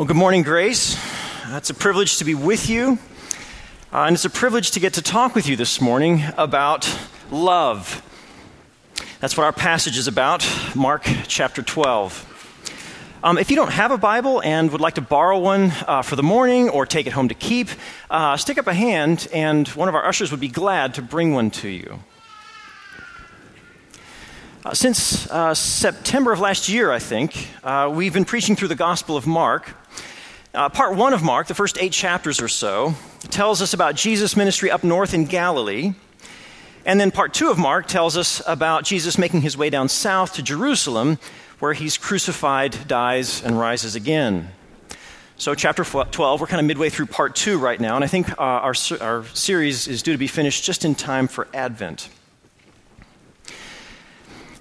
Well, good morning, Grace. Uh, it's a privilege to be with you, uh, and it's a privilege to get to talk with you this morning about love. That's what our passage is about, Mark chapter 12. Um, if you don't have a Bible and would like to borrow one uh, for the morning or take it home to keep, uh, stick up a hand, and one of our ushers would be glad to bring one to you. Uh, since uh, September of last year, I think, we've been preaching through the Gospel of Mark. Uh, part one of Mark, the first eight chapters or so, tells us about Jesus' ministry up north in Galilee. And then part two of Mark tells us about Jesus making his way down south to Jerusalem, where he's crucified, dies, and rises again. So, chapter 12, we're kind of midway through part two right now, and I think uh, our, our series is due to be finished just in time for Advent.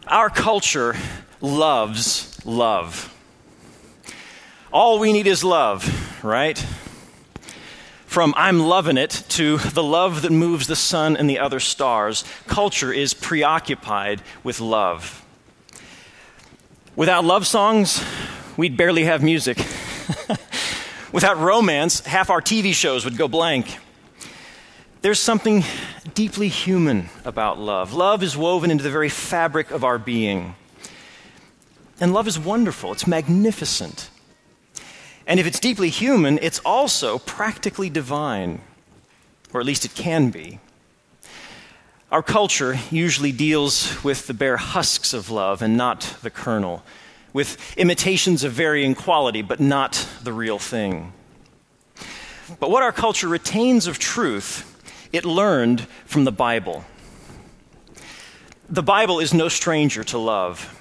Our culture loves love. All we need is love, right? From I'm loving it to the love that moves the sun and the other stars, culture is preoccupied with love. Without love songs, we'd barely have music. Without romance, half our TV shows would go blank. There's something deeply human about love. Love is woven into the very fabric of our being. And love is wonderful, it's magnificent. And if it's deeply human, it's also practically divine, or at least it can be. Our culture usually deals with the bare husks of love and not the kernel, with imitations of varying quality, but not the real thing. But what our culture retains of truth it learned from the Bible. The Bible is no stranger to love.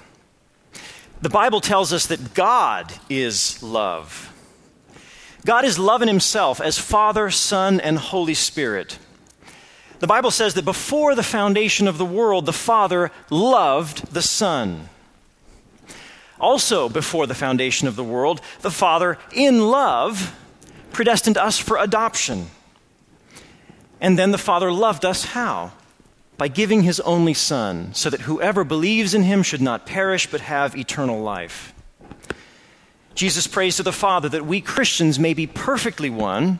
The Bible tells us that God is love. God is love in himself as Father, Son, and Holy Spirit. The Bible says that before the foundation of the world, the Father loved the Son. Also, before the foundation of the world, the Father, in love, predestined us for adoption and then the Father loved us how? By giving his only Son, so that whoever believes in him should not perish but have eternal life. Jesus prays to the Father that we Christians may be perfectly one,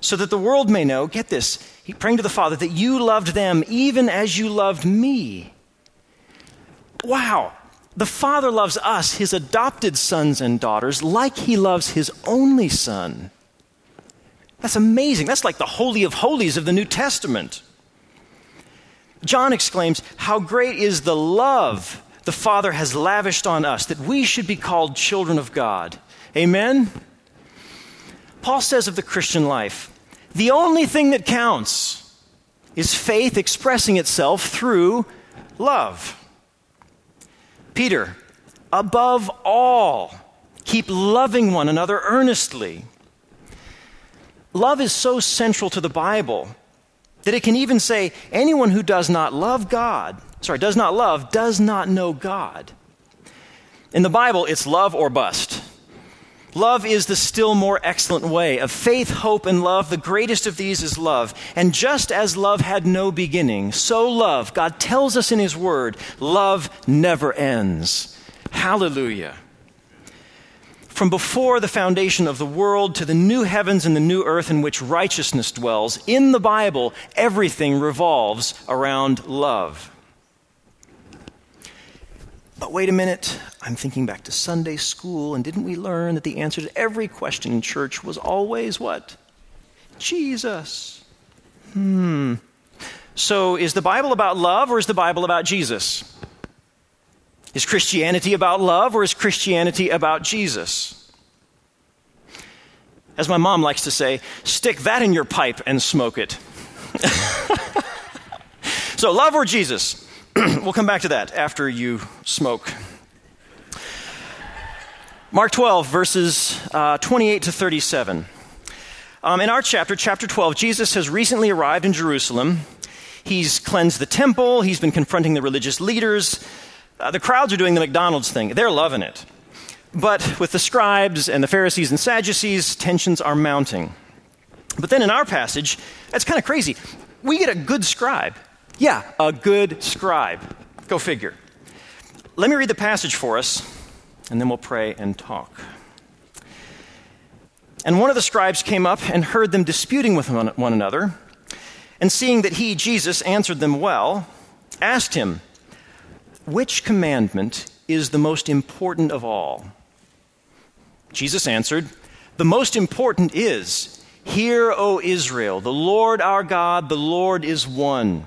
so that the world may know, get this, he praying to the Father, that you loved them even as you loved me. Wow. The Father loves us, his adopted sons and daughters, like he loves his only Son. That's amazing. That's like the Holy of Holies of the New Testament. John exclaims, How great is the love the Father has lavished on us that we should be called children of God. Amen? Paul says of the Christian life, the only thing that counts is faith expressing itself through love. Peter, above all, keep loving one another earnestly Love is so central to the Bible that it can even say anyone who does not love God, sorry, does not love, does not know God. In the Bible, it's love or bust. Love is the still more excellent way of faith, hope, and love. The greatest of these is love. And just as love had no beginning, so love, God tells us in His Word, love never ends. Hallelujah from before the foundation of the world to the new heavens and the new earth in which righteousness dwells, in the Bible, everything revolves around love. But wait a minute, I'm thinking back to Sunday school, and didn't we learn that the answer to every question in church was always what? Jesus. Hmm. So is the Bible about love or is the Bible about Jesus? Is Christianity about love or is Christianity about Jesus? As my mom likes to say, stick that in your pipe and smoke it. so, love or Jesus? we'll come back to that after you smoke. Mark 12, verses uh, 28 to 37. Um, in our chapter, chapter 12, Jesus has recently arrived in Jerusalem. He's cleansed the temple, he's been confronting the religious leaders. Uh, the crowds are doing the McDonald's thing, they're loving it. But with the scribes and the Pharisees and Sadducees, tensions are mounting. But then in our passage, that's kind of crazy. We get a good scribe. Yeah, a good scribe. Go figure. Let me read the passage for us, and then we'll pray and talk. And one of the scribes came up and heard them disputing with one another, and seeing that he, Jesus, answered them well, asked him, Which commandment is the most important of all? Jesus answered, The most important is, Hear, O Israel, the Lord our God, the Lord is one.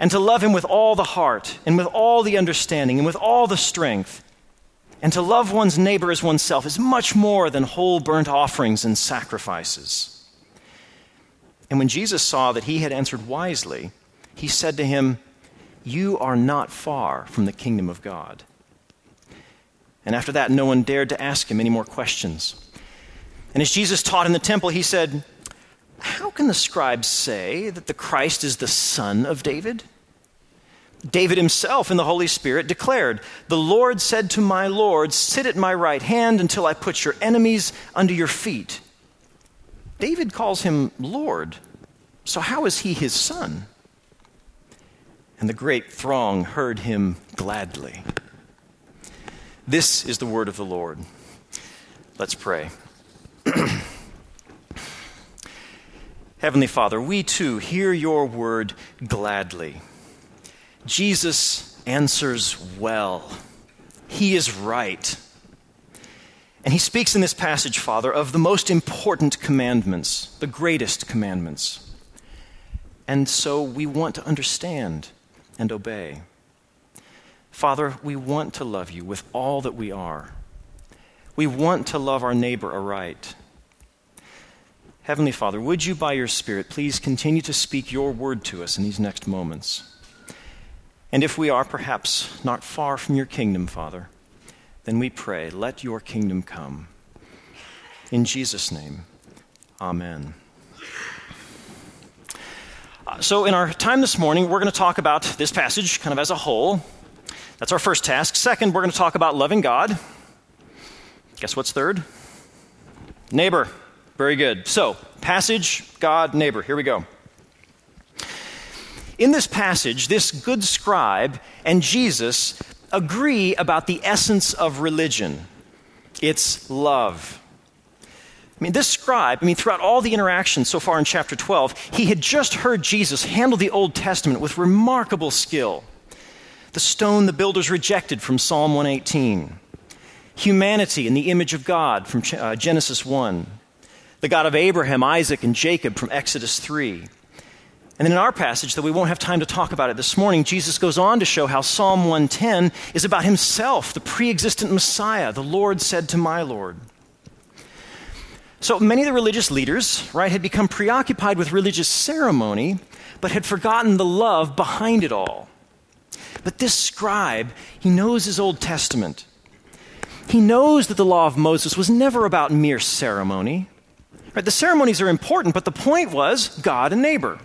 And to love Him with all the heart, and with all the understanding, and with all the strength, and to love one's neighbor as oneself is much more than whole burnt offerings and sacrifices. And when Jesus saw that he had answered wisely, he said to him, You are not far from the kingdom of God. And after that, no one dared to ask him any more questions. And as Jesus taught in the temple, he said, How can the scribes say that the Christ is the son of David? David himself in the Holy Spirit declared, The Lord said to my Lord, Sit at my right hand until I put your enemies under your feet. David calls him Lord. So how is he his son? And the great throng heard him gladly. This is the word of the Lord. Let's pray. Heavenly Father, we too hear your word gladly. Jesus answers well. He is right. And he speaks in this passage, Father, of the most important commandments, the greatest commandments. And so we want to understand and obey. Father, we want to love you with all that we are. We want to love our neighbor aright. Heavenly Father, would you, by your Spirit, please continue to speak your word to us in these next moments? And if we are perhaps not far from your kingdom, Father, then we pray, let your kingdom come. In Jesus' name, amen. Uh, so, in our time this morning, we're going to talk about this passage kind of as a whole. That's our first task. Second, we're going to talk about loving God. Guess what's third? Neighbor. Very good. So, passage, God, neighbor. Here we go. In this passage, this good scribe and Jesus agree about the essence of religion it's love. I mean, this scribe, I mean, throughout all the interactions so far in chapter 12, he had just heard Jesus handle the Old Testament with remarkable skill. The stone the builders rejected from Psalm 118, humanity in the image of God from uh, Genesis 1, the God of Abraham, Isaac, and Jacob from Exodus 3 and then in our passage, that we won't have time to talk about it this morning, Jesus goes on to show how Psalm 110 is about himself, the pre existent Messiah. The Lord said to my Lord. So many of the religious leaders, right, had become preoccupied with religious ceremony, but had forgotten the love behind it all. But this scribe, he knows his Old Testament. He knows that the law of Moses was never about mere ceremony. Right, the ceremonies are important, but the point was God and neighbor.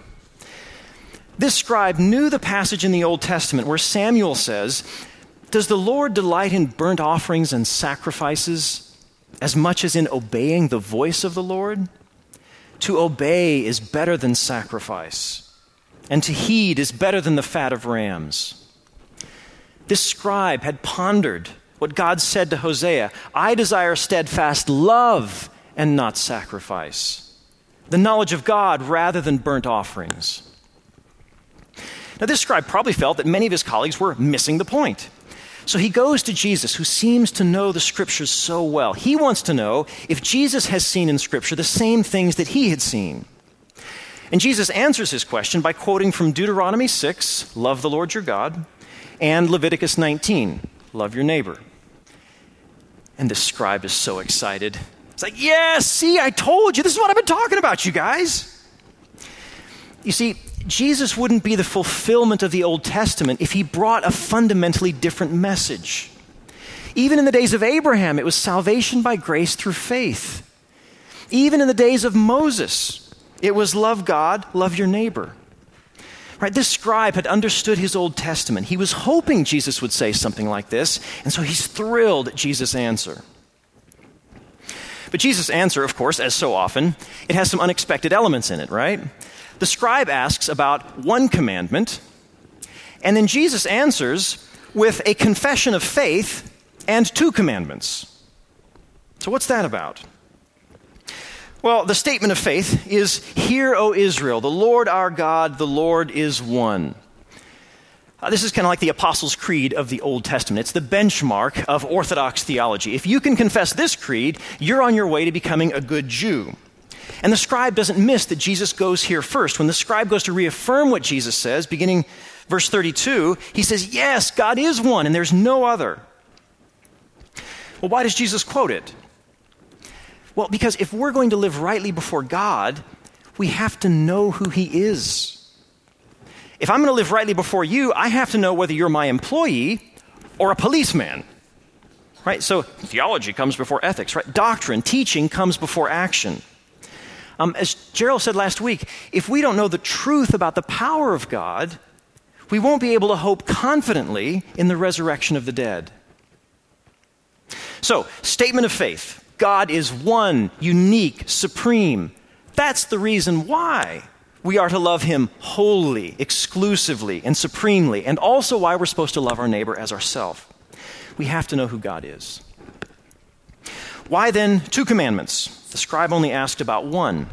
This scribe knew the passage in the Old Testament where Samuel says, Does the Lord delight in burnt offerings and sacrifices as much as in obeying the voice of the Lord? To obey is better than sacrifice, and to heed is better than the fat of rams. This scribe had pondered what God said to Hosea I desire steadfast love and not sacrifice, the knowledge of God rather than burnt offerings. Now, this scribe probably felt that many of his colleagues were missing the point. So he goes to Jesus, who seems to know the scriptures so well. He wants to know if Jesus has seen in scripture the same things that he had seen. And Jesus answers his question by quoting from Deuteronomy 6, love the Lord your God, and Leviticus 19, love your neighbor. And the scribe is so excited. It's like, yeah, see, I told you. This is what I've been talking about, you guys. You see, Jesus wouldn't be the fulfillment of the Old Testament if he brought a fundamentally different message. Even in the days of Abraham, it was salvation by grace through faith. Even in the days of Moses, It was love God, love your neighbor. Right? This scribe had understood his Old Testament. He was hoping Jesus would say something like this, and so he's thrilled at Jesus' answer. But Jesus' answer, of course, as so often, it has some unexpected elements in it, right? The scribe asks about one commandment, and then Jesus answers with a confession of faith and two commandments. So, what's that about? Well, the statement of faith is Hear, O Israel, the Lord our God, the Lord is one. Uh, this is kind of like the Apostles' Creed of the Old Testament. It's the benchmark of Orthodox theology. If you can confess this creed, you're on your way to becoming a good Jew. And the scribe doesn't miss that Jesus goes here first. When the scribe goes to reaffirm what Jesus says, beginning verse 32, he says, Yes, God is one, and there's no other. Well, why does Jesus quote it? Well, because if we're going to live rightly before God, we have to know who He is. If I'm going to live rightly before you, I have to know whether you're my employee or a policeman. Right? So theology comes before ethics, right? Doctrine, teaching comes before action. Um, as Gerald said last week, if we don't know the truth about the power of God, we won't be able to hope confidently in the resurrection of the dead. So, statement of faith God is one, unique, supreme. That's the reason why we are to love him wholly, exclusively, and supremely, and also why we're supposed to love our neighbor as ourselves. We have to know who God is. Why then two commandments? The scribe only asked about one.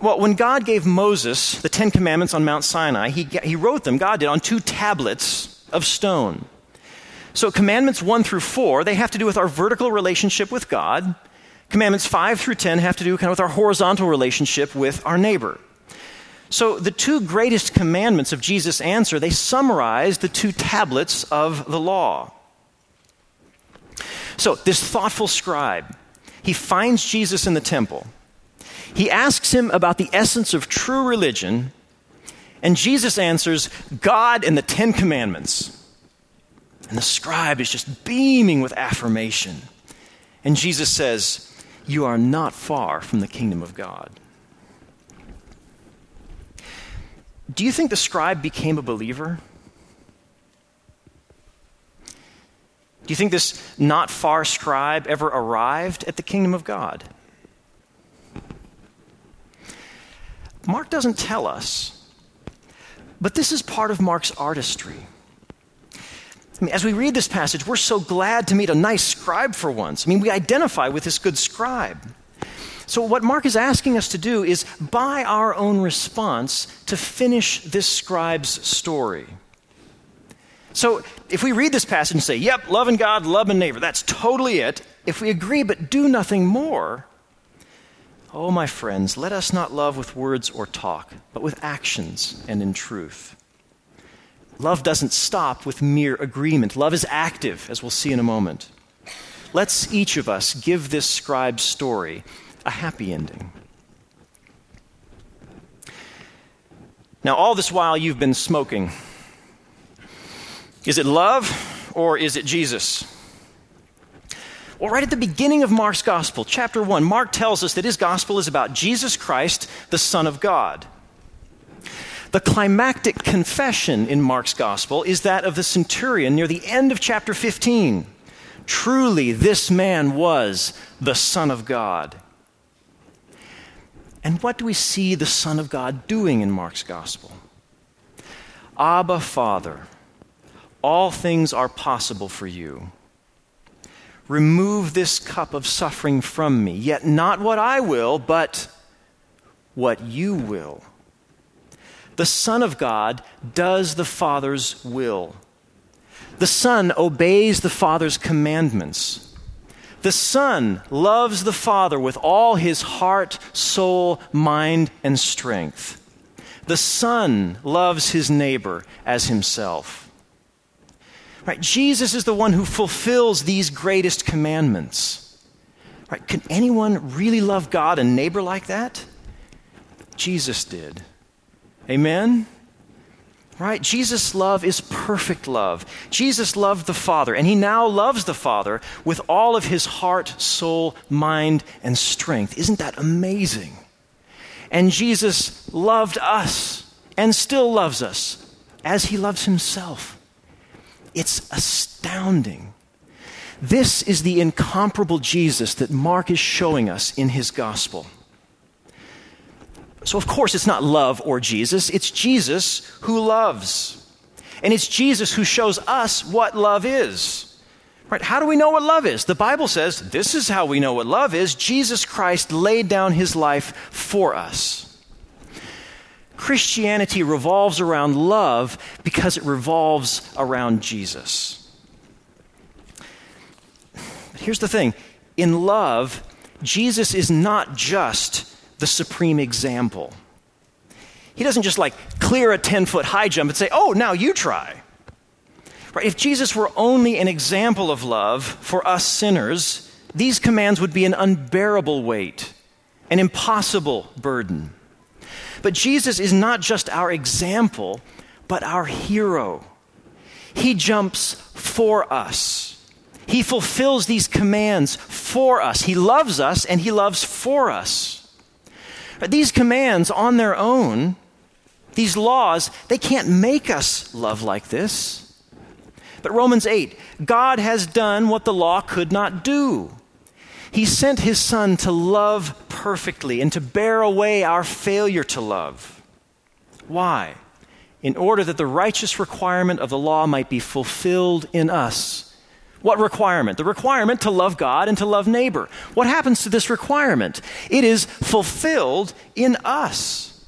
Well, when God gave Moses the Ten Commandments on Mount Sinai, he, he wrote them, God did, on two tablets of stone. So, commandments 1 through 4, they have to do with our vertical relationship with God. Commandments 5 through 10 have to do kind of with our horizontal relationship with our neighbor. So the two greatest commandments of Jesus' answer, they summarize the two tablets of the law. So this thoughtful scribe, he finds Jesus in the temple. He asks him about the essence of true religion, and Jesus answers, God and the Ten Commandments. And the scribe is just beaming with affirmation. And Jesus says, you are not far from the kingdom of God. Do you think the scribe became a believer? Do you think this not far scribe ever arrived at the kingdom of God? Mark doesn't tell us, but this is part of Mark's artistry. I mean, as we read this passage, we're so glad to meet a nice scribe for once. I mean, we identify with this good scribe. So, what Mark is asking us to do is, by our own response, to finish this scribe's story. So, if we read this passage and say, yep, loving God, loving neighbor, that's totally it. If we agree but do nothing more, oh, my friends, let us not love with words or talk, but with actions and in truth. Love doesn't stop with mere agreement. Love is active, as we'll see in a moment. Let's each of us give this scribe's story a happy ending. Now, all this while you've been smoking. Is it love or is it Jesus? Well, right at the beginning of Mark's gospel, chapter 1, Mark tells us that his gospel is about Jesus Christ, the Son of God. The climactic confession in Mark's gospel is that of the centurion near the end of chapter 15. Truly, this man was the Son of God. And what do we see the Son of God doing in Mark's gospel? Abba, Father, all things are possible for you. Remove this cup of suffering from me, yet not what I will, but what you will. The Son of God does the Father's will. The Son obeys the Father's commandments. The Son loves the Father with all his heart, soul, mind, and strength. The Son loves his neighbor as himself. Right? Jesus is the one who fulfills these greatest commandments. Right? Can anyone really love God and neighbor like that? Jesus did. Amen? Right? Jesus' love is perfect love. Jesus loved the Father, and he now loves the Father with all of his heart, soul, mind, and strength. Isn't that amazing? And Jesus loved us and still loves us as he loves himself. It's astounding. This is the incomparable Jesus that Mark is showing us in his gospel. So, of course, it's not love or Jesus, it's Jesus who loves. And it's Jesus who shows us what love is. Right? How do we know what love is? The Bible says this is how we know what love is. Jesus Christ laid down his life for us. Christianity revolves around love because it revolves around Jesus. But here's the thing in love, Jesus is not just the supreme example. He doesn't just like clear a 10 foot high jump and say, oh, now you try. Right? If Jesus were only an example of love for us sinners, these commands would be an unbearable weight, an impossible burden. But Jesus is not just our example, but our hero. He jumps for us. He fulfills these commands for us. He loves us and he loves for us. But these commands on their own, these laws, they can't make us love like this. But Romans 8, God has done what the law could not do. He sent his son to love perfectly and to bear away our failure to love. Why? In order that the righteous requirement of the law might be fulfilled in us. What requirement? The requirement to love God and to love neighbor. What happens to this requirement? It is fulfilled in us.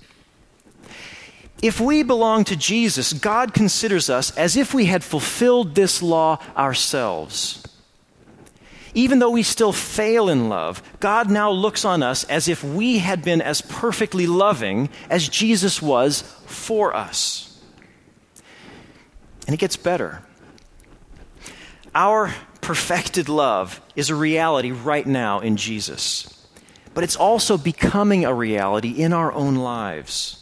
If we belong to Jesus, God considers us as if we had fulfilled this law ourselves. Even though we still fail in love, God now looks on us as if we had been as perfectly loving as Jesus was for us. And it gets better. Our perfected love is a reality right now in Jesus, but it's also becoming a reality in our own lives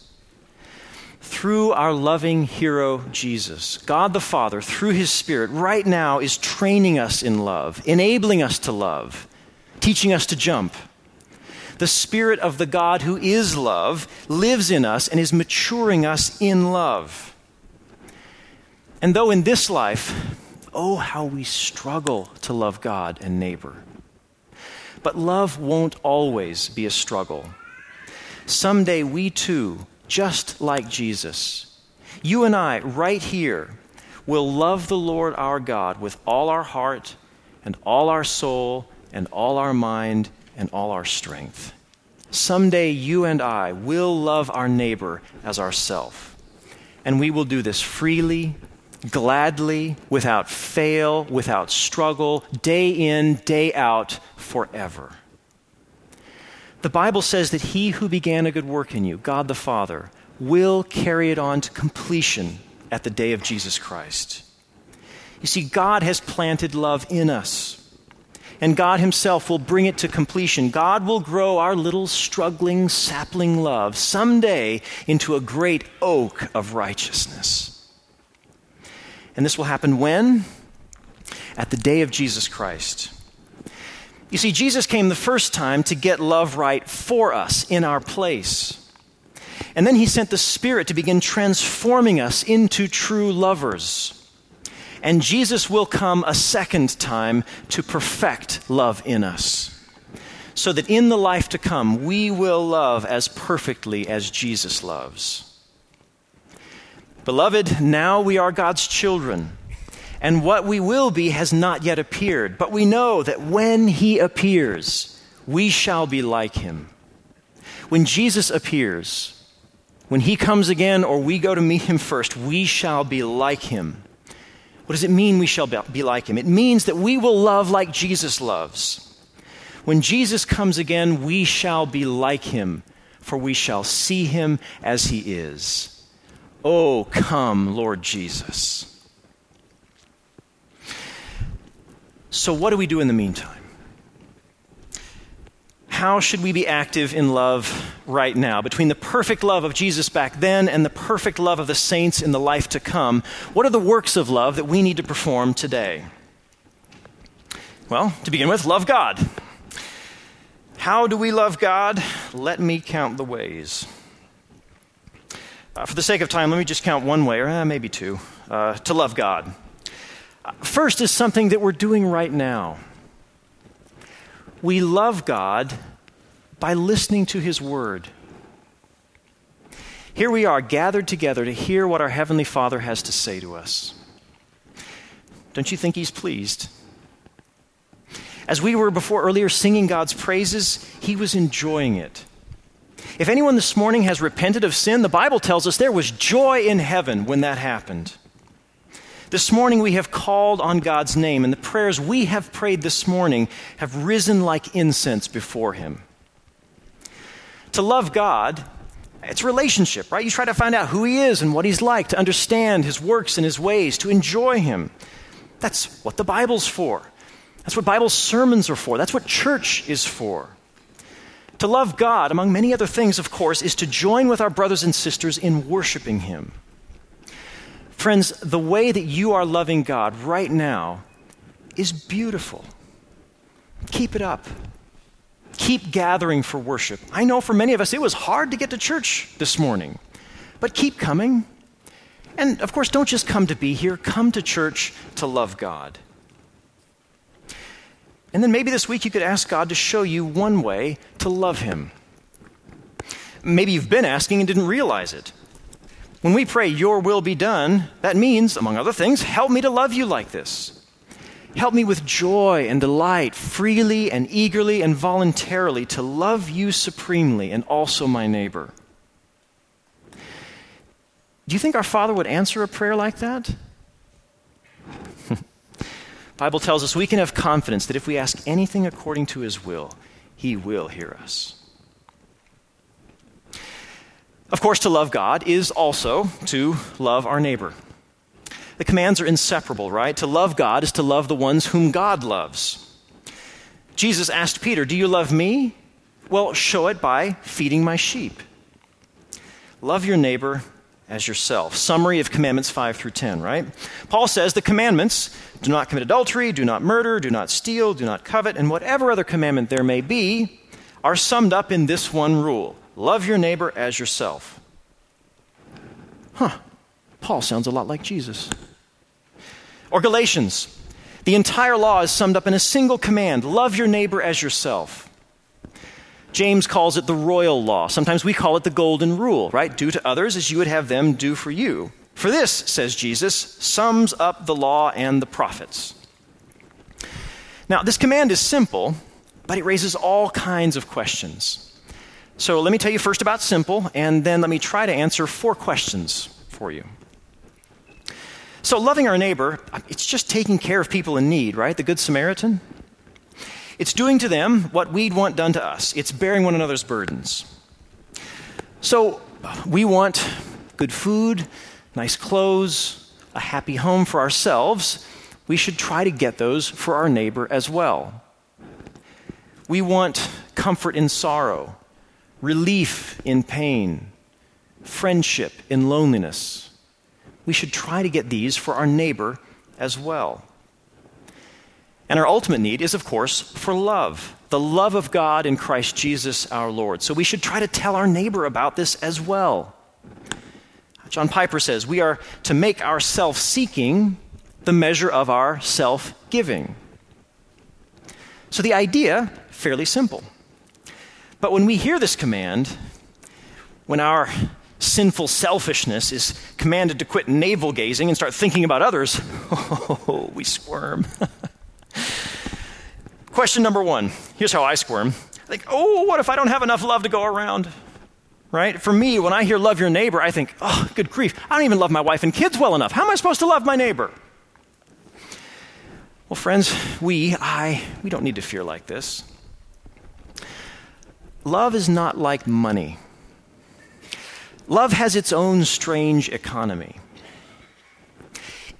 through our loving hero, Jesus, God the Father, through his Spirit, right now is training us in love, enabling us to love, teaching us to jump. The Spirit of the God who is love lives in us and is maturing us in love. And though in this life, oh, how we struggle to love God and neighbor. But love won't always be a struggle. Someday we too just like Jesus. You and I, right here, will love the Lord our God with all our heart and all our soul and all our mind and all our strength. Someday you and I will love our neighbor as ourself. And we will do this freely, gladly, without fail, without struggle, day in, day out, forever. The Bible says that he who began a good work in you, God the Father, will carry it on to completion at the day of Jesus Christ. You see, God has planted love in us, and God Himself will bring it to completion. God will grow our little struggling sapling love someday into a great oak of righteousness. And this will happen when? At the day of Jesus Christ. You see, Jesus came the first time to get love right for us in our place. And then he sent the Spirit to begin transforming us into true lovers. And Jesus will come a second time to perfect love in us, so that in the life to come, we will love as perfectly as Jesus loves. Beloved, now we are God's children and what we will be has not yet appeared. But we know that when he appears, we shall be like him. When Jesus appears, when he comes again or we go to meet him first, we shall be like him. What does it mean we shall be like him? It means that we will love like Jesus loves. When Jesus comes again, we shall be like him, for we shall see him as he is. Oh, come, Lord Jesus. So, what do we do in the meantime? How should we be active in love right now? Between the perfect love of Jesus back then and the perfect love of the saints in the life to come, what are the works of love that we need to perform today? Well, to begin with, love God. How do we love God? let me count the ways. Uh, for the sake of time, let me just count one way, or uh, maybe two, uh, to love God. First is something that we're doing right now. We love God by listening to His Word. Here we are gathered together to hear what our Heavenly Father has to say to us. Don't you think He's pleased? As we were before earlier singing God's praises, He was enjoying it. If anyone this morning has repented of sin, the Bible tells us there was joy in heaven when that happened. This morning we have called on God's name, and the prayers we have prayed this morning have risen like incense before Him. To love God, it's relationship, right? You try to find out who He is and what He's like, to understand His works and His ways, to enjoy Him. That's what the Bible's for. That's what Bible sermons are for. That's what church is for. To love God, among many other things, of course, is to join with our brothers and sisters in worshiping Him. Friends, the way that you are loving God right now is beautiful. Keep it up. Keep gathering for worship. I know for many of us it was hard to get to church this morning, but keep coming. And of course, don't just come to be here, come to church to love God. And then maybe this week you could ask God to show you one way to love Him. Maybe you've been asking and didn't realize it. When we pray, Your will be done, that means, among other things, help me to love you like this. Help me with joy and delight, freely and eagerly and voluntarily, to love you supremely and also my neighbor. Do you think our Father would answer a prayer like that? Bible tells us we can have confidence that if we ask anything according to his will, he will hear us. Of course, to love God is also to love our neighbor. The commands are inseparable, right? To love God is to love the ones whom God loves. Jesus asked Peter, Do you love me? Well, show it by feeding my sheep. Love your neighbor as yourself. Summary of commandments 5 through 10, right? Paul says the commandments do not commit adultery, do not murder, do not steal, do not covet, and whatever other commandment there may be are summed up in this one rule love your neighbor as yourself. Huh. Paul sounds a lot like Jesus. Or Galatians. The entire law is summed up in a single command love your neighbor as yourself. James calls it the royal law. Sometimes we call it the golden rule, right? Do to others as you would have them do for you. For this, says Jesus, sums up the law and the prophets. Now, this command is simple, but it raises all kinds of questions. So let me tell you first about simple, and then let me try to answer four questions for you. So, loving our neighbor, it's just taking care of people in need, right? The Good Samaritan. It's doing to them what we'd want done to us, it's bearing one another's burdens. So we want good food, nice clothes, a happy home for ourselves. We should try to get those for our neighbor as well. We want comfort in sorrow, relief in pain, friendship in loneliness. We should try to get these for our neighbor as well. And our ultimate need is, of course, for love the love of God in Christ Jesus our Lord. So we should try to tell our neighbor about this as well. John Piper says we are to make our self seeking the measure of our self giving. So the idea, fairly simple. But when we hear this command, when our sinful selfishness is commanded to quit navel gazing and start thinking about others, oh, we squirm. Question number one here's how I squirm. Like, oh, what if I don't have enough love to go around? Right? For me, when I hear love your neighbor, I think, oh, good grief, I don't even love my wife and kids well enough. How am I supposed to love my neighbor? Well, friends, we, I, we don't need to fear like this. Love is not like money. Love has its own strange economy.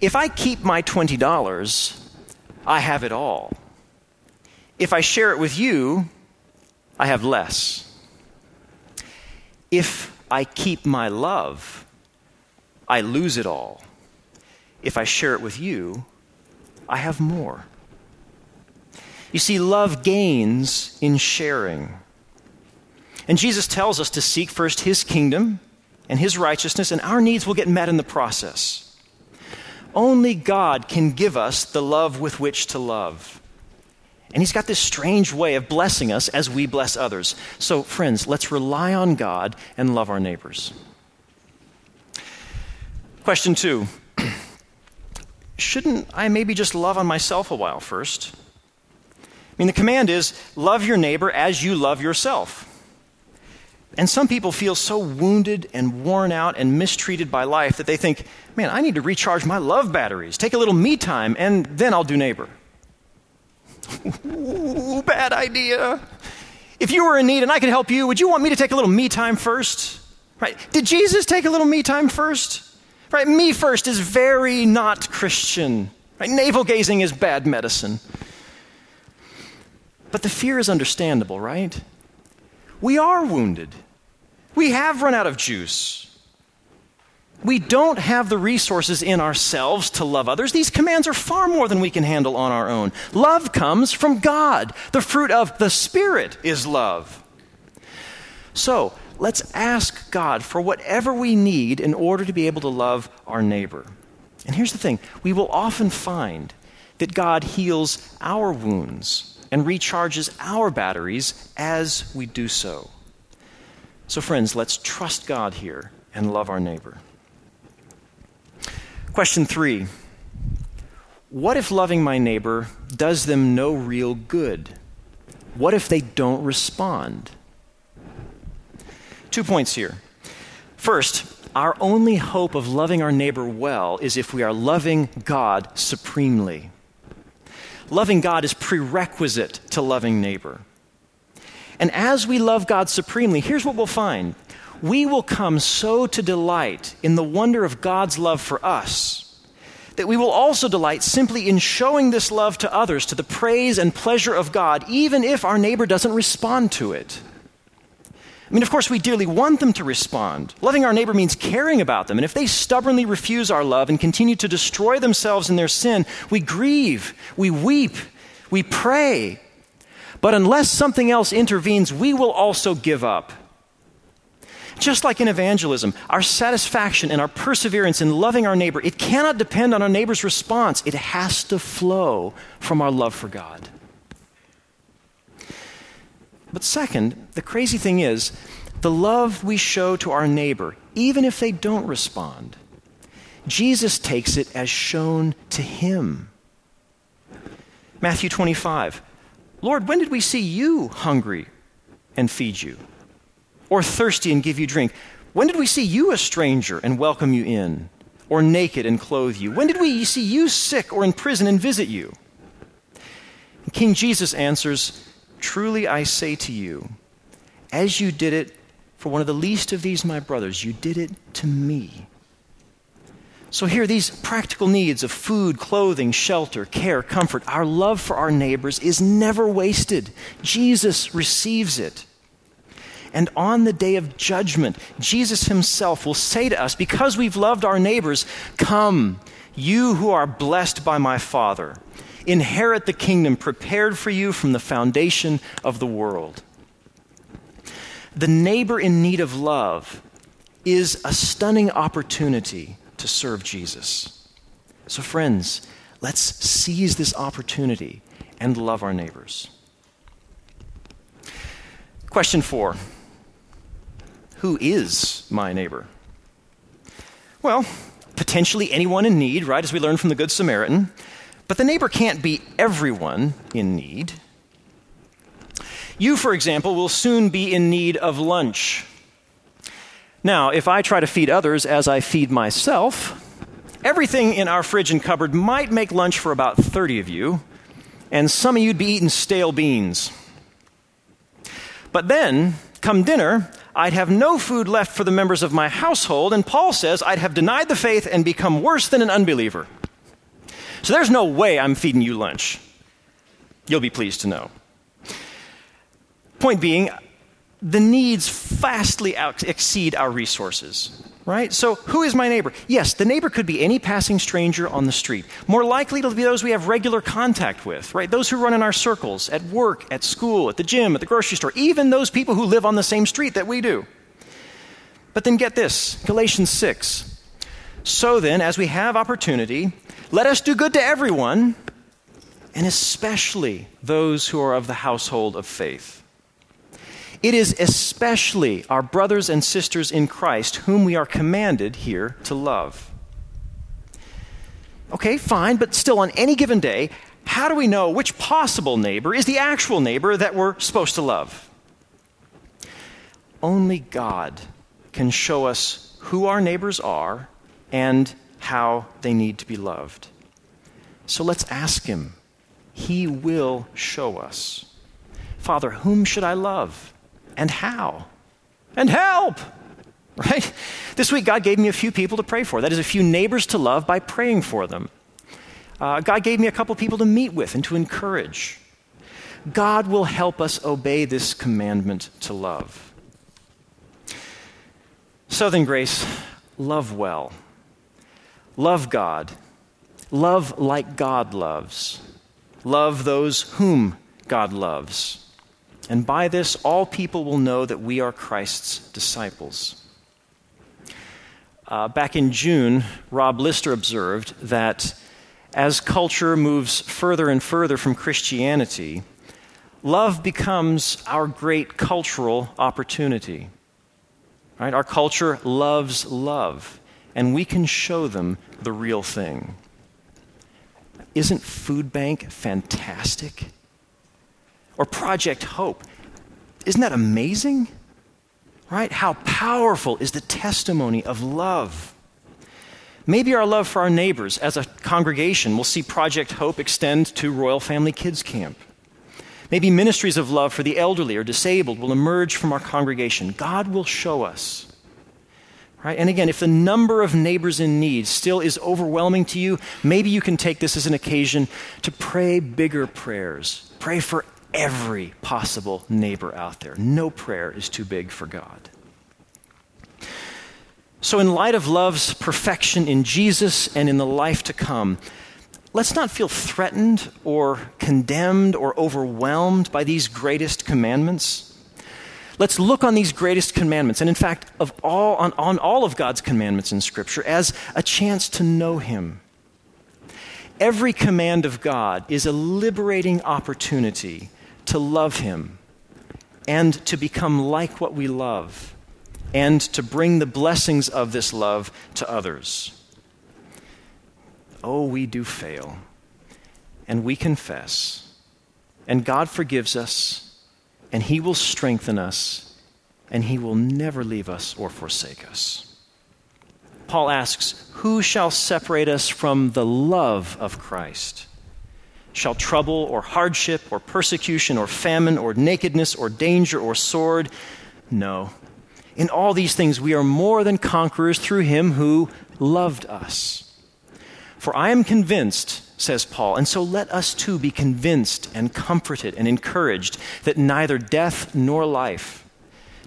If I keep my $20, I have it all. If I share it with you, I have less. If I keep my love, I lose it all. If I share it with you, I have more. You see, love gains in sharing. And Jesus tells us to seek first his kingdom and his righteousness, and our needs will get met in the process. Only God can give us the love with which to love. And he's got this strange way of blessing us as we bless others. So, friends, let's rely on God and love our neighbors. Question two Shouldn't I maybe just love on myself a while first? I mean, the command is love your neighbor as you love yourself. And some people feel so wounded and worn out and mistreated by life that they think, man, I need to recharge my love batteries, take a little me time, and then I'll do neighbor. Ooh, bad idea. If you were in need and I could help you, would you want me to take a little me time first? Right? Did Jesus take a little me time first? Right? Me first is very not Christian. Right? Navel gazing is bad medicine. But the fear is understandable, right? We are wounded. We have run out of juice. We don't have the resources in ourselves to love others. These commands are far more than we can handle on our own. Love comes from God. The fruit of the Spirit is love. So, let's ask God for whatever we need in order to be able to love our neighbor. And here's the thing we will often find that God heals our wounds and recharges our batteries as we do so. So, friends, let's trust God here and love our neighbor. Question three What if loving my neighbor does them no real good? What if they don't respond? Two points here. First, our only hope of loving our neighbor well is if we are loving God supremely. Loving God is prerequisite to loving neighbor. And as we love God supremely, here's what we'll find we will come so to delight in the wonder of God's love for us that we will also delight simply in showing this love to others to the praise and pleasure of God, even if our neighbor doesn't respond to it. I mean, of course, we dearly want them to respond. Loving our neighbor means caring about them. And if they stubbornly refuse our love and continue to destroy themselves in their sin, we grieve, we weep, we pray. But unless something else intervenes, we will also give up. Just like in evangelism, our satisfaction and our perseverance in loving our neighbor, it cannot depend on our neighbor's response. It has to flow from our love for God. But second, the crazy thing is, the love we show to our neighbor, even if they don't respond, Jesus takes it as shown to him. Matthew 25 Lord, when did we see you hungry and feed you? Or thirsty and give you drink? When did we see you a stranger and welcome you in? Or naked and clothe you? When did we see you sick or in prison and visit you? King Jesus answers, Truly I say to you, as you did it for one of the least of these my brothers, you did it to me. So, here, these practical needs of food, clothing, shelter, care, comfort, our love for our neighbors is never wasted. Jesus receives it. And on the day of judgment, Jesus himself will say to us, because we've loved our neighbors, Come, you who are blessed by my Father, inherit the kingdom prepared for you from the foundation of the world. The neighbor in need of love is a stunning opportunity to serve Jesus. So, friends, let's seize this opportunity and love our neighbors. Question four who is my neighbor? Well, potentially anyone in need, right, as we learned from the Good Samaritan. But the neighbor can't be everyone in need. You, for example, will soon be in need of lunch. Now, if I try to feed others as I feed myself, everything in our fridge and cupboard might make lunch for about 30 of you, and some of you'd be eating stale beans. But then, come dinner, I'd have no food left for the members of my household, and Paul says I'd have denied the faith and become worse than an unbeliever. So there's no way I'm feeding you lunch. You'll be pleased to know. Point being, the needs vastly exceed our resources. Right? So, who is my neighbor? Yes, the neighbor could be any passing stranger on the street. More likely, it'll be those we have regular contact with, right? Those who run in our circles, at work, at school, at the gym, at the grocery store, even those people who live on the same street that we do. But then get this Galatians 6. So then, as we have opportunity, let us do good to everyone, and especially those who are of the household of faith. It is especially our brothers and sisters in Christ whom we are commanded here to love. Okay, fine, but still, on any given day, how do we know which possible neighbor is the actual neighbor that we're supposed to love? Only God can show us who our neighbors are and how they need to be loved. So let's ask Him. He will show us. Father, whom should I love? And how and help. Right? This week, God gave me a few people to pray for. That is, a few neighbors to love by praying for them. Uh, God gave me a couple people to meet with and to encourage. God will help us obey this commandment to love. Southern Grace, love well. Love God. Love like God loves. Love those whom God loves. And by this, all people will know that we are Christ's disciples. Uh, back in June, Rob Lister observed that as culture moves further and further from Christianity, love becomes our great cultural opportunity. Right? Our culture loves love, and we can show them the real thing. Isn't Food Bank fantastic? Or Project Hope. Isn't that amazing? Right? How powerful is the testimony of love? Maybe our love for our neighbors as a congregation will see Project Hope extend to Royal Family Kids Camp. Maybe ministries of love for the elderly or disabled will emerge from our congregation. God will show us. Right? And again, if the number of neighbors in need still is overwhelming to you, maybe you can take this as an occasion to pray bigger prayers. Pray for every possible neighbor out there. No prayer is too big for God. So, in light of love's perfection in Jesus and in the life to come, let's not feel threatened or condemned or overwhelmed by these greatest commandments. Let's look on these greatest commandments, and in fact, of all, on, on all of God's commandments in Scripture, as a chance to know Him. Every command of God is a liberating opportunity to love Him and to become like what we love and to bring the blessings of this love to others. Oh, we do fail. And we confess. And God forgives us, and He will strengthen us, and He will never leave us or forsake us. Paul asks, Who shall separate us from the love of Christ? Shall trouble or hardship or persecution or famine or nakedness or danger or sword? No. In all these things we are more than conquerors through him who loved us. For I am convinced, says Paul, and so let us too be convinced and comforted and encouraged that neither death nor life,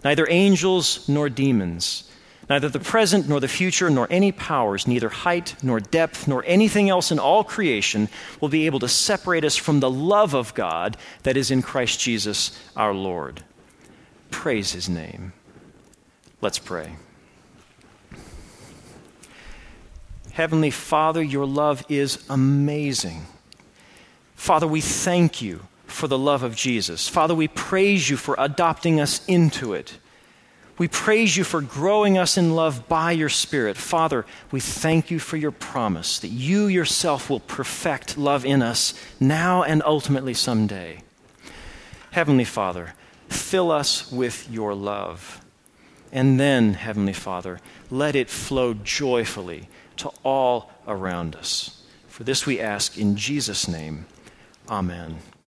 neither angels nor demons, Neither the present nor the future nor any powers, neither height nor depth nor anything else in all creation will be able to separate us from the love of God that is in Christ Jesus our Lord. Praise his name. Let's pray. Heavenly Father, your love is amazing. Father, we thank you for the love of Jesus. Father, we praise you for adopting us into it. We praise you for growing us in love by your Spirit. Father, we thank you for your promise that you yourself will perfect love in us now and ultimately someday. Heavenly Father, fill us with your love. And then, Heavenly Father, let it flow joyfully to all around us. For this we ask in Jesus' name. Amen.